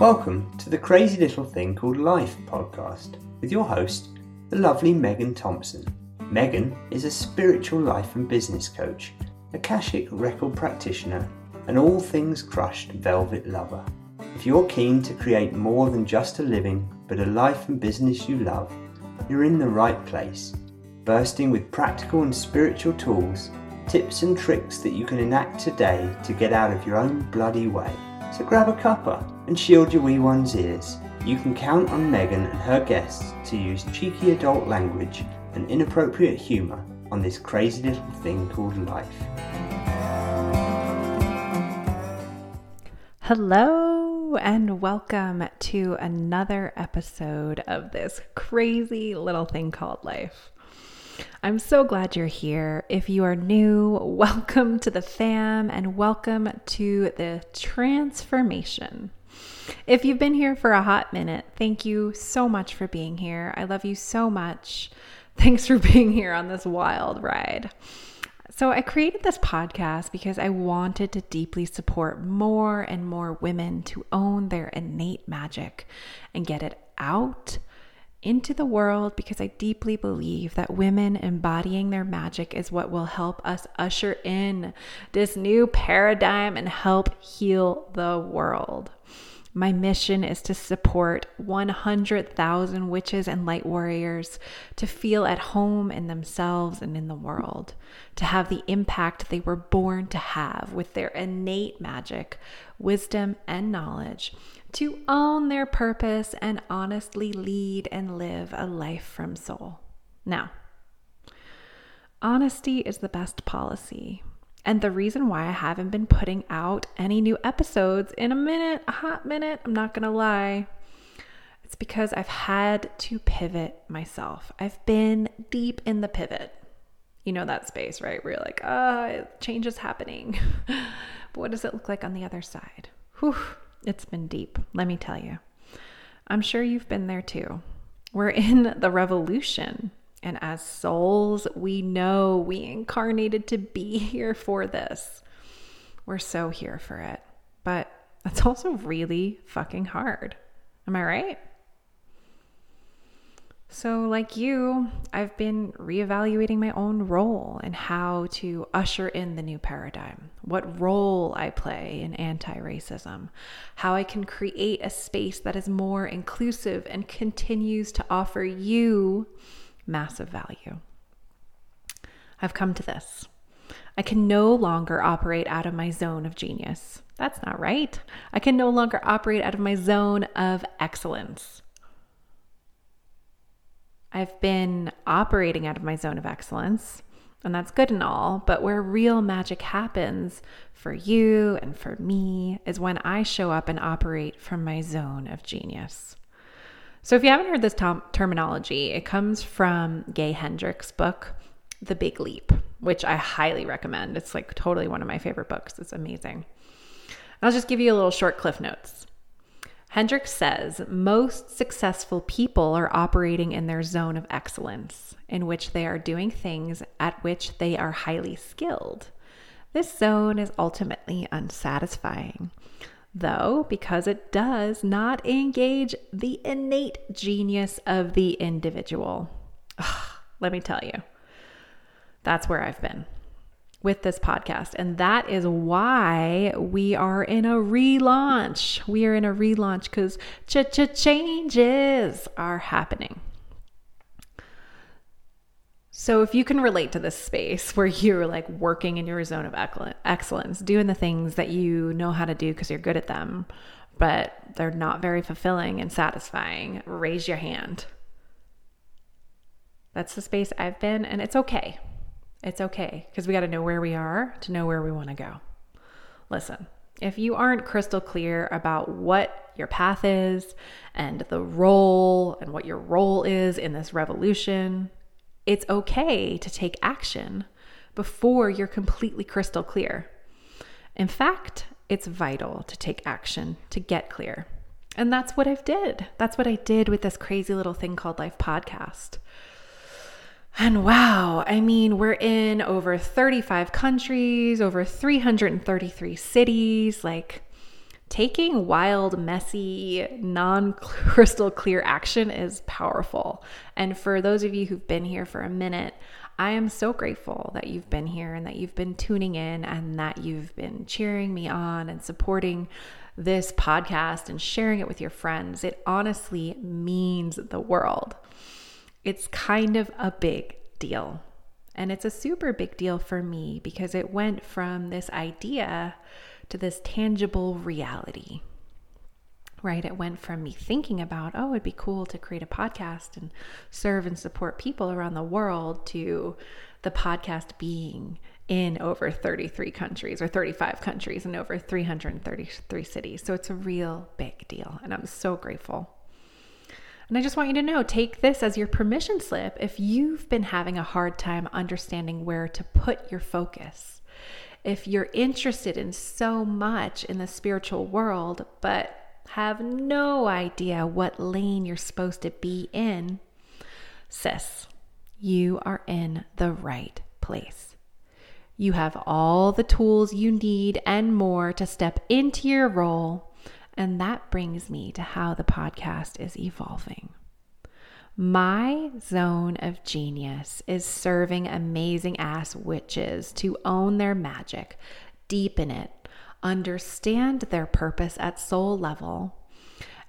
Welcome to the Crazy Little Thing Called Life podcast with your host, the lovely Megan Thompson. Megan is a spiritual life and business coach, a Akashic record practitioner, and all things crushed velvet lover. If you're keen to create more than just a living, but a life and business you love, you're in the right place. Bursting with practical and spiritual tools, tips and tricks that you can enact today to get out of your own bloody way. So grab a cuppa and shield your wee one's ears. You can count on Megan and her guests to use cheeky adult language and inappropriate humour on this crazy little thing called life. Hello, and welcome to another episode of this crazy little thing called life. I'm so glad you're here. If you are new, welcome to the fam and welcome to the transformation. If you've been here for a hot minute, thank you so much for being here. I love you so much. Thanks for being here on this wild ride. So, I created this podcast because I wanted to deeply support more and more women to own their innate magic and get it out into the world because I deeply believe that women embodying their magic is what will help us usher in this new paradigm and help heal the world. My mission is to support 100,000 witches and light warriors to feel at home in themselves and in the world, to have the impact they were born to have with their innate magic, wisdom, and knowledge, to own their purpose and honestly lead and live a life from soul. Now, honesty is the best policy. And the reason why I haven't been putting out any new episodes in a minute, a hot minute, I'm not gonna lie, it's because I've had to pivot myself. I've been deep in the pivot. You know that space, right? Where you're like, oh, change is happening. but what does it look like on the other side? Whew, it's been deep, let me tell you. I'm sure you've been there too. We're in the revolution. And as souls, we know we incarnated to be here for this. We're so here for it. But that's also really fucking hard. Am I right? So, like you, I've been reevaluating my own role and how to usher in the new paradigm, what role I play in anti racism, how I can create a space that is more inclusive and continues to offer you massive value. I've come to this. I can no longer operate out of my zone of genius. That's not right. I can no longer operate out of my zone of excellence. I've been operating out of my zone of excellence, and that's good and all, but where real magic happens for you and for me is when I show up and operate from my zone of genius. So, if you haven't heard this terminology, it comes from Gay Hendricks' book, The Big Leap, which I highly recommend. It's like totally one of my favorite books. It's amazing. I'll just give you a little short cliff notes. Hendricks says most successful people are operating in their zone of excellence, in which they are doing things at which they are highly skilled. This zone is ultimately unsatisfying though, because it does not engage the innate genius of the individual. Ugh, let me tell you, that's where I've been with this podcast. And that is why we are in a relaunch. We are in a relaunch because ch- ch- changes are happening. So, if you can relate to this space where you're like working in your zone of excellence, doing the things that you know how to do because you're good at them, but they're not very fulfilling and satisfying, raise your hand. That's the space I've been, and it's okay. It's okay because we got to know where we are to know where we want to go. Listen, if you aren't crystal clear about what your path is and the role and what your role is in this revolution, it's okay to take action before you're completely crystal clear. In fact, it's vital to take action to get clear. And that's what I've did. That's what I did with this crazy little thing called Life podcast. And wow, I mean, we're in over 35 countries, over 333 cities. Like, taking wild, messy, non crystal clear action is powerful. And for those of you who've been here for a minute, I am so grateful that you've been here and that you've been tuning in and that you've been cheering me on and supporting this podcast and sharing it with your friends. It honestly means the world. It's kind of a big deal. And it's a super big deal for me because it went from this idea to this tangible reality. Right? It went from me thinking about, oh, it'd be cool to create a podcast and serve and support people around the world to the podcast being in over 33 countries or 35 countries and over 333 cities. So it's a real big deal. And I'm so grateful and I just want you to know take this as your permission slip if you've been having a hard time understanding where to put your focus. If you're interested in so much in the spiritual world, but have no idea what lane you're supposed to be in, sis, you are in the right place. You have all the tools you need and more to step into your role and that brings me to how the podcast is evolving. My zone of genius is serving amazing ass witches to own their magic, deepen it, understand their purpose at soul level,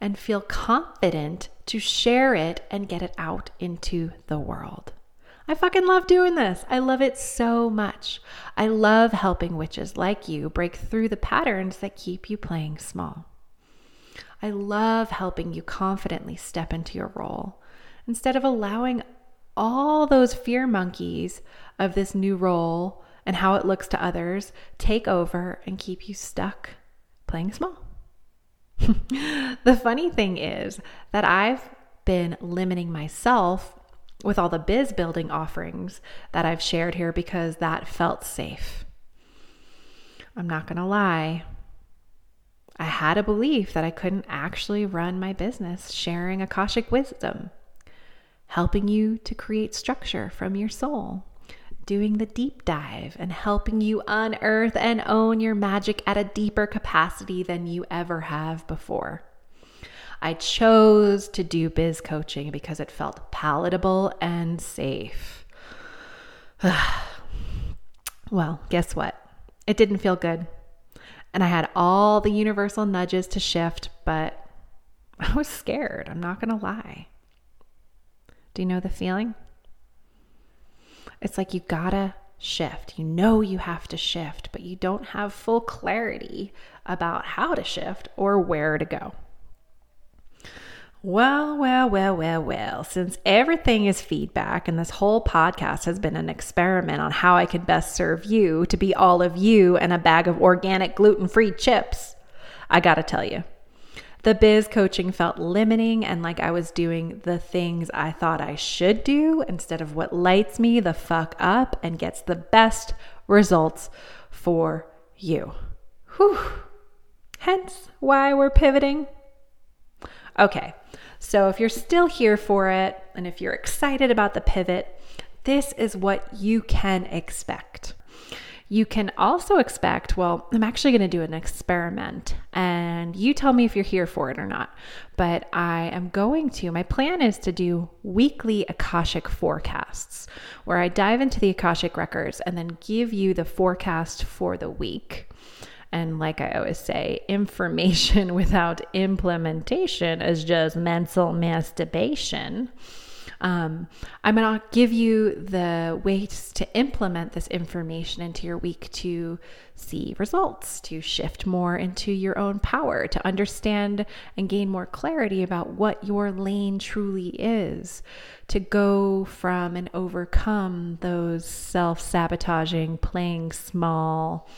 and feel confident to share it and get it out into the world. I fucking love doing this. I love it so much. I love helping witches like you break through the patterns that keep you playing small. I love helping you confidently step into your role instead of allowing all those fear monkeys of this new role and how it looks to others take over and keep you stuck playing small. the funny thing is that I've been limiting myself with all the biz building offerings that I've shared here because that felt safe. I'm not going to lie, I had a belief that I couldn't actually run my business sharing Akashic wisdom, helping you to create structure from your soul, doing the deep dive, and helping you unearth and own your magic at a deeper capacity than you ever have before. I chose to do biz coaching because it felt palatable and safe. well, guess what? It didn't feel good. And I had all the universal nudges to shift, but I was scared. I'm not going to lie. Do you know the feeling? It's like you gotta shift. You know you have to shift, but you don't have full clarity about how to shift or where to go. Well, well, well, well, well. Since everything is feedback and this whole podcast has been an experiment on how I could best serve you to be all of you and a bag of organic gluten free chips, I gotta tell you, the biz coaching felt limiting and like I was doing the things I thought I should do instead of what lights me the fuck up and gets the best results for you. Whew. Hence why we're pivoting. Okay, so if you're still here for it and if you're excited about the pivot, this is what you can expect. You can also expect, well, I'm actually going to do an experiment and you tell me if you're here for it or not. But I am going to, my plan is to do weekly Akashic forecasts where I dive into the Akashic records and then give you the forecast for the week. And like I always say, information without implementation is just mental masturbation. Um, I'm going to give you the ways to implement this information into your week to see results, to shift more into your own power, to understand and gain more clarity about what your lane truly is, to go from and overcome those self sabotaging, playing small,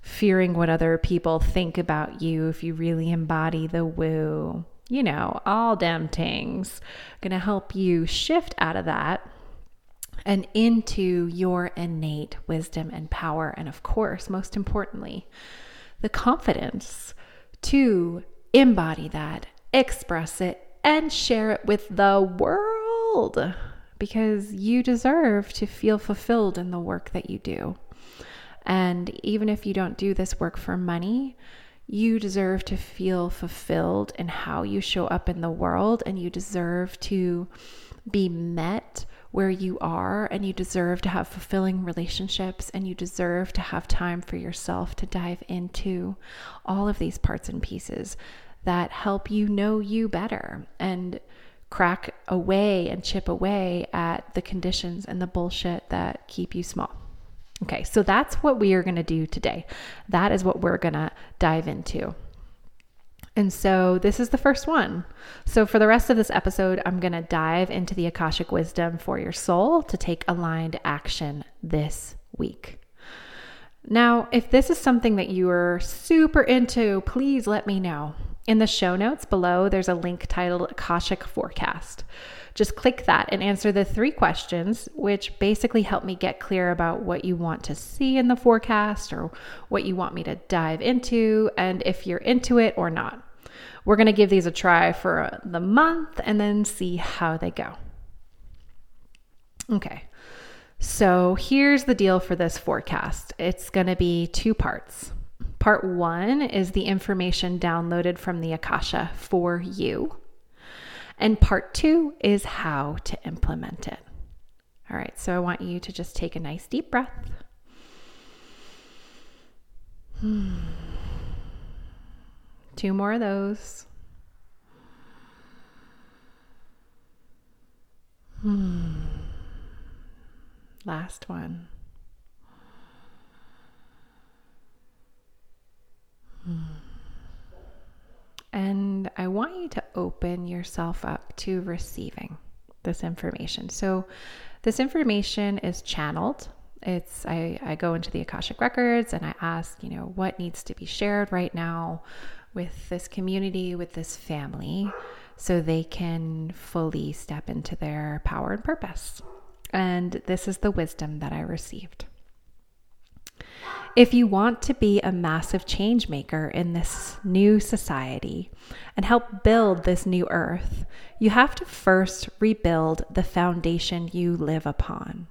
fearing what other people think about you if you really embody the woo. You know, all damn things. Gonna help you shift out of that and into your innate wisdom and power. And of course, most importantly, the confidence to embody that, express it, and share it with the world because you deserve to feel fulfilled in the work that you do. And even if you don't do this work for money, You deserve to feel fulfilled in how you show up in the world, and you deserve to be met where you are, and you deserve to have fulfilling relationships, and you deserve to have time for yourself to dive into all of these parts and pieces that help you know you better and crack away and chip away at the conditions and the bullshit that keep you small. Okay, so that's what we are going to do today. That is what we're going to dive into. And so this is the first one. So for the rest of this episode, I'm going to dive into the Akashic wisdom for your soul to take aligned action this week. Now, if this is something that you are super into, please let me know. In the show notes below, there's a link titled Akashic Forecast. Just click that and answer the three questions, which basically help me get clear about what you want to see in the forecast or what you want me to dive into, and if you're into it or not. We're going to give these a try for the month and then see how they go. Okay. So here's the deal for this forecast it's going to be two parts. Part one is the information downloaded from the Akasha for you. And part two is how to implement it. All right, so I want you to just take a nice deep breath. Hmm. Two more of those. Hmm. Last one. Hmm. And I want you to open yourself up to receiving this information. So, this information is channeled. It's I, I go into the Akashic records and I ask, you know, what needs to be shared right now with this community, with this family, so they can fully step into their power and purpose. And this is the wisdom that I received. If you want to be a massive change maker in this new society and help build this new earth, you have to first rebuild the foundation you live upon.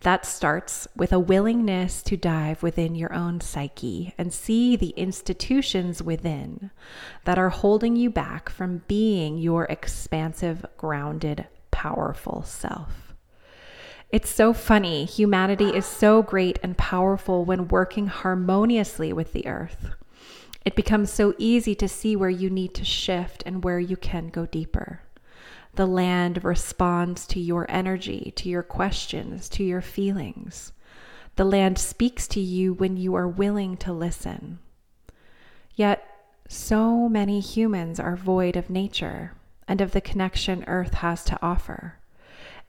That starts with a willingness to dive within your own psyche and see the institutions within that are holding you back from being your expansive, grounded, powerful self. It's so funny. Humanity is so great and powerful when working harmoniously with the earth. It becomes so easy to see where you need to shift and where you can go deeper. The land responds to your energy, to your questions, to your feelings. The land speaks to you when you are willing to listen. Yet, so many humans are void of nature and of the connection Earth has to offer.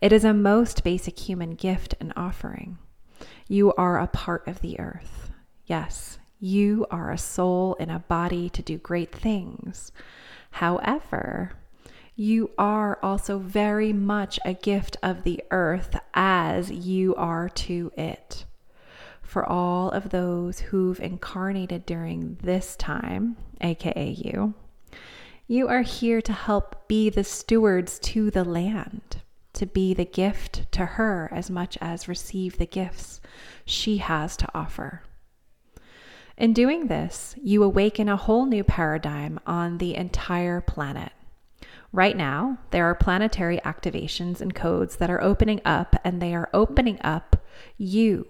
It is a most basic human gift and offering. You are a part of the earth. Yes, you are a soul in a body to do great things. However, you are also very much a gift of the earth as you are to it. For all of those who've incarnated during this time, aka you, you are here to help be the stewards to the land to be the gift to her as much as receive the gifts she has to offer. In doing this, you awaken a whole new paradigm on the entire planet. Right now, there are planetary activations and codes that are opening up, and they are opening up you,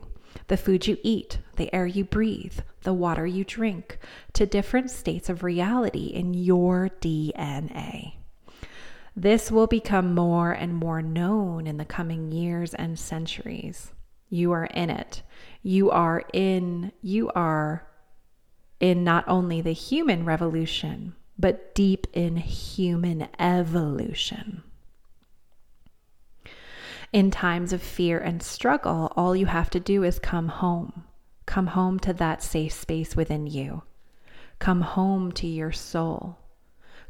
the food you eat, the air you breathe, the water you drink, to different states of reality in your DNA. This will become more and more known in the coming years and centuries. You are in it. You are in, you are in not only the human revolution, but deep in human evolution. In times of fear and struggle, all you have to do is come home. Come home to that safe space within you. Come home to your soul.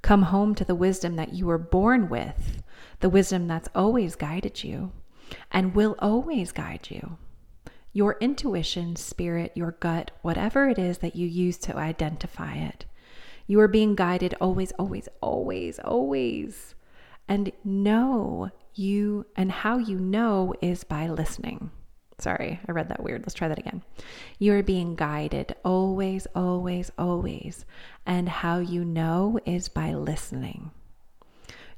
Come home to the wisdom that you were born with, the wisdom that's always guided you and will always guide you. Your intuition, spirit, your gut, whatever it is that you use to identify it, you are being guided always, always, always, always. And know you, and how you know is by listening. Sorry, I read that weird. Let's try that again. You are being guided always, always, always. And how you know is by listening.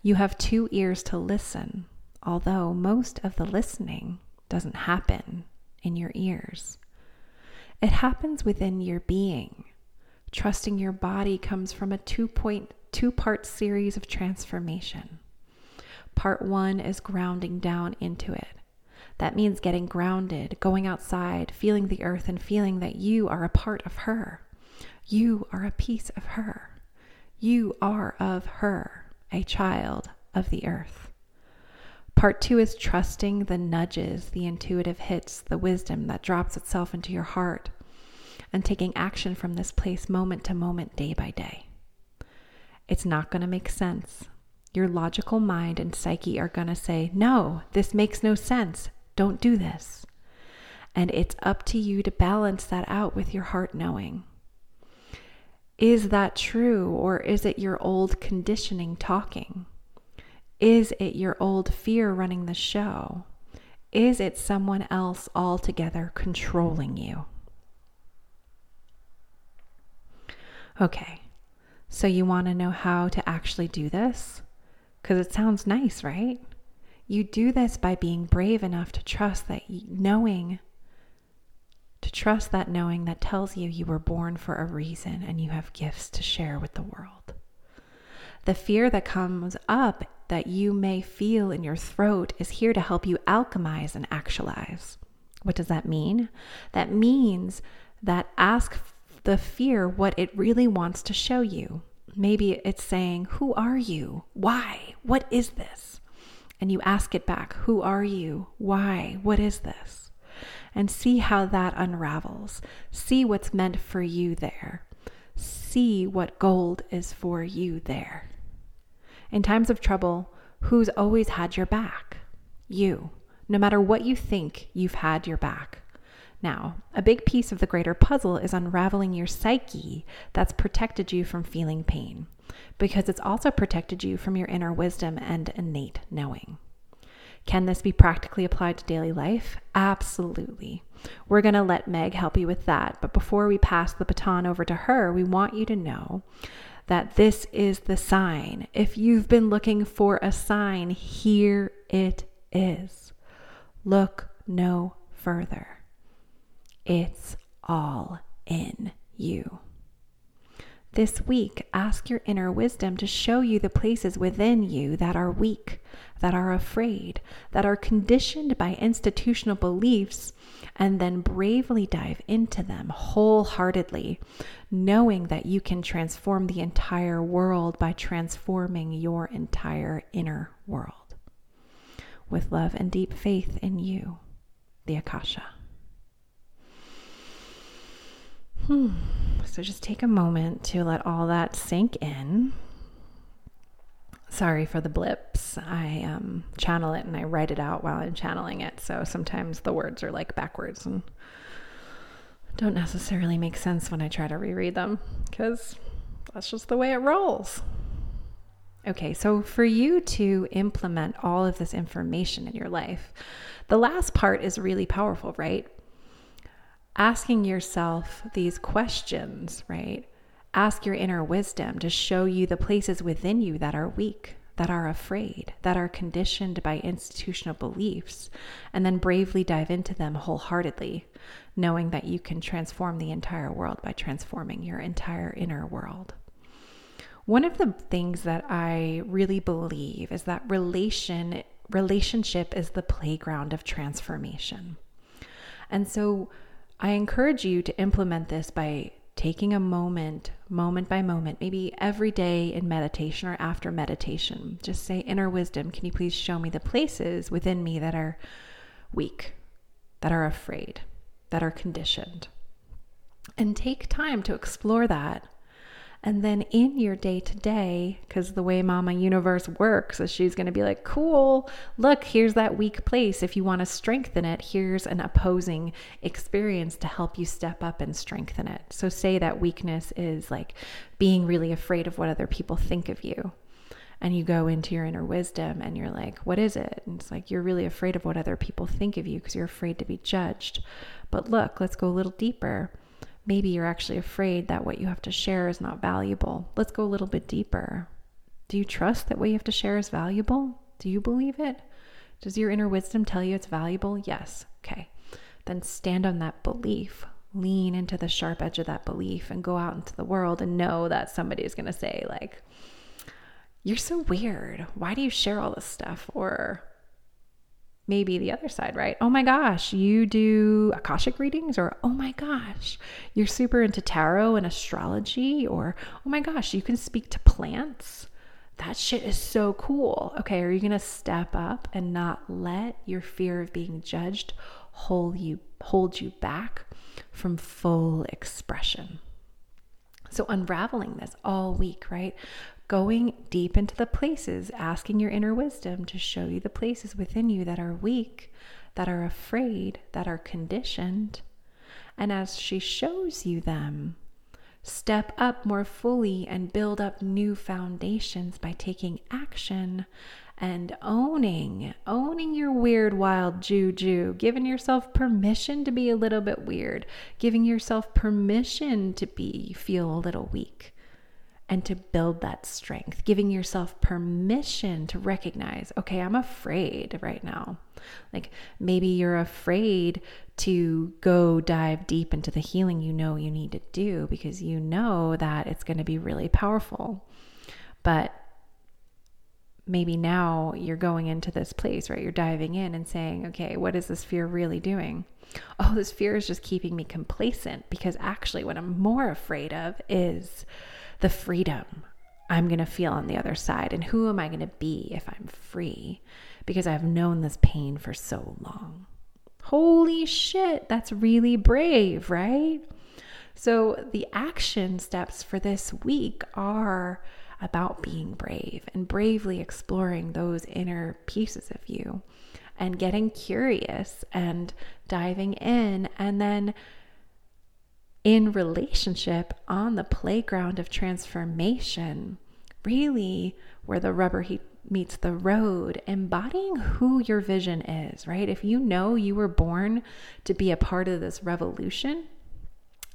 You have two ears to listen, although most of the listening doesn't happen in your ears. It happens within your being. Trusting your body comes from a two point two part series of transformation. Part one is grounding down into it. That means getting grounded, going outside, feeling the earth, and feeling that you are a part of her. You are a piece of her. You are of her, a child of the earth. Part two is trusting the nudges, the intuitive hits, the wisdom that drops itself into your heart, and taking action from this place moment to moment, day by day. It's not going to make sense. Your logical mind and psyche are going to say, No, this makes no sense. Don't do this. And it's up to you to balance that out with your heart knowing. Is that true, or is it your old conditioning talking? Is it your old fear running the show? Is it someone else altogether controlling you? Okay, so you want to know how to actually do this? Because it sounds nice, right? You do this by being brave enough to trust that knowing, to trust that knowing that tells you you were born for a reason and you have gifts to share with the world. The fear that comes up that you may feel in your throat is here to help you alchemize and actualize. What does that mean? That means that ask the fear what it really wants to show you. Maybe it's saying, Who are you? Why? What is this? And you ask it back Who are you? Why? What is this? And see how that unravels. See what's meant for you there. See what gold is for you there. In times of trouble, who's always had your back? You. No matter what you think, you've had your back. Now, a big piece of the greater puzzle is unraveling your psyche that's protected you from feeling pain because it's also protected you from your inner wisdom and innate knowing. Can this be practically applied to daily life? Absolutely. We're going to let Meg help you with that. But before we pass the baton over to her, we want you to know that this is the sign. If you've been looking for a sign, here it is. Look no further. It's all in you. This week, ask your inner wisdom to show you the places within you that are weak, that are afraid, that are conditioned by institutional beliefs, and then bravely dive into them wholeheartedly, knowing that you can transform the entire world by transforming your entire inner world. With love and deep faith in you, the Akasha. Hmm. So just take a moment to let all that sink in. Sorry for the blips. I um, channel it and I write it out while I'm channeling it. So sometimes the words are like backwards and don't necessarily make sense when I try to reread them because that's just the way it rolls. Okay, so for you to implement all of this information in your life, the last part is really powerful, right? Asking yourself these questions, right? Ask your inner wisdom to show you the places within you that are weak, that are afraid, that are conditioned by institutional beliefs, and then bravely dive into them wholeheartedly, knowing that you can transform the entire world by transforming your entire inner world. One of the things that I really believe is that relation relationship is the playground of transformation. And so I encourage you to implement this by taking a moment, moment by moment, maybe every day in meditation or after meditation. Just say, Inner wisdom, can you please show me the places within me that are weak, that are afraid, that are conditioned? And take time to explore that and then in your day to day, because the way Mama Universe works is she's going to be like, cool, look, here's that weak place. If you want to strengthen it, here's an opposing experience to help you step up and strengthen it. So, say that weakness is like being really afraid of what other people think of you. and you go into your inner wisdom and you're like, what is it? And it's like, you're really afraid of what other people think of you because you're afraid to be judged. But look, let's go a little deeper. Maybe you're actually afraid that what you have to share is not valuable. Let's go a little bit deeper. Do you trust that what you have to share is valuable? Do you believe it? Does your inner wisdom tell you it's valuable? Yes. Okay. Then stand on that belief. Lean into the sharp edge of that belief and go out into the world and know that somebody is going to say, like, you're so weird. Why do you share all this stuff? Or maybe the other side, right? Oh my gosh, you do Akashic readings, or oh my gosh, you're super into tarot and astrology, or oh my gosh, you can speak to plants. That shit is so cool. Okay, are you gonna step up and not let your fear of being judged hold you hold you back from full expression? So, unraveling this all week, right? Going deep into the places, asking your inner wisdom to show you the places within you that are weak, that are afraid, that are conditioned. And as she shows you them, step up more fully and build up new foundations by taking action and owning, owning your weird, wild juju, giving yourself permission to be a little bit weird, giving yourself permission to be, feel a little weak and to build that strength, giving yourself permission to recognize, okay, I'm afraid right now. Like maybe you're afraid to go dive deep into the healing you know you need to do because you know that it's going to be really powerful. But maybe now you're going into this place, right? You're diving in and saying, okay, what is this fear really doing? Oh, this fear is just keeping me complacent because actually, what I'm more afraid of is the freedom I'm going to feel on the other side. And who am I going to be if I'm free? Because I've known this pain for so long. Holy shit, that's really brave, right? So, the action steps for this week are about being brave and bravely exploring those inner pieces of you and getting curious and diving in and then in relationship on the playground of transformation, really where the rubber meets the road, embodying who your vision is, right? If you know you were born to be a part of this revolution,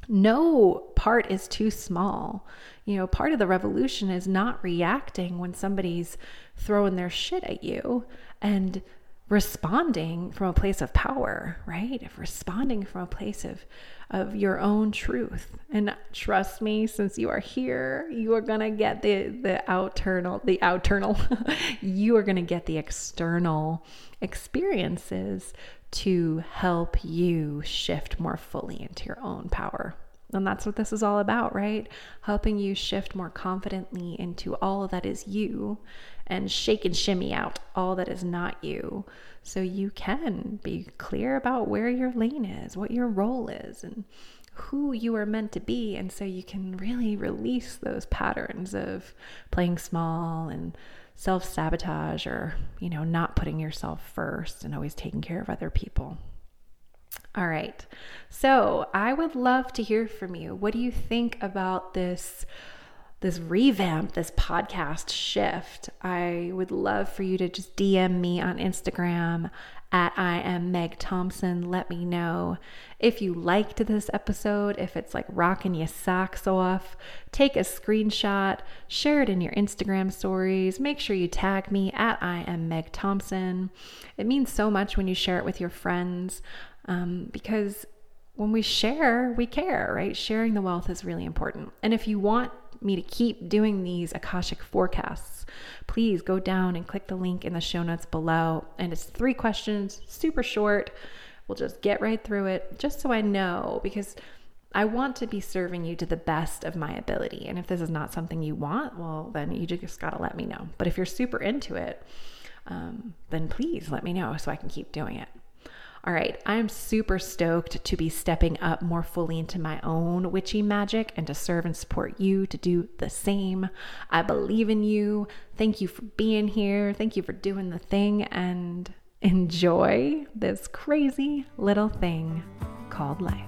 no part is too small. You know, part of the revolution is not reacting when somebody's throwing their shit at you and responding from a place of power, right? Of responding from a place of of your own truth. And trust me, since you are here, you are gonna get the the outernal, the outernal, you are gonna get the external experiences to help you shift more fully into your own power. And that's what this is all about, right? Helping you shift more confidently into all that is you and shake and shimmy out all that is not you so you can be clear about where your lane is, what your role is, and who you are meant to be. And so you can really release those patterns of playing small and self sabotage or, you know, not putting yourself first and always taking care of other people. All right. So I would love to hear from you. What do you think about this? This revamp, this podcast shift. I would love for you to just DM me on Instagram at I am Meg Thompson. Let me know if you liked this episode, if it's like rocking your socks off. Take a screenshot, share it in your Instagram stories. Make sure you tag me at I am Meg Thompson. It means so much when you share it with your friends um, because when we share, we care, right? Sharing the wealth is really important. And if you want me to keep doing these Akashic forecasts, please go down and click the link in the show notes below. And it's three questions, super short. We'll just get right through it, just so I know, because I want to be serving you to the best of my ability. And if this is not something you want, well, then you just got to let me know. But if you're super into it, um, then please let me know so I can keep doing it. All right, I'm super stoked to be stepping up more fully into my own witchy magic and to serve and support you to do the same. I believe in you. Thank you for being here. Thank you for doing the thing and enjoy this crazy little thing called life.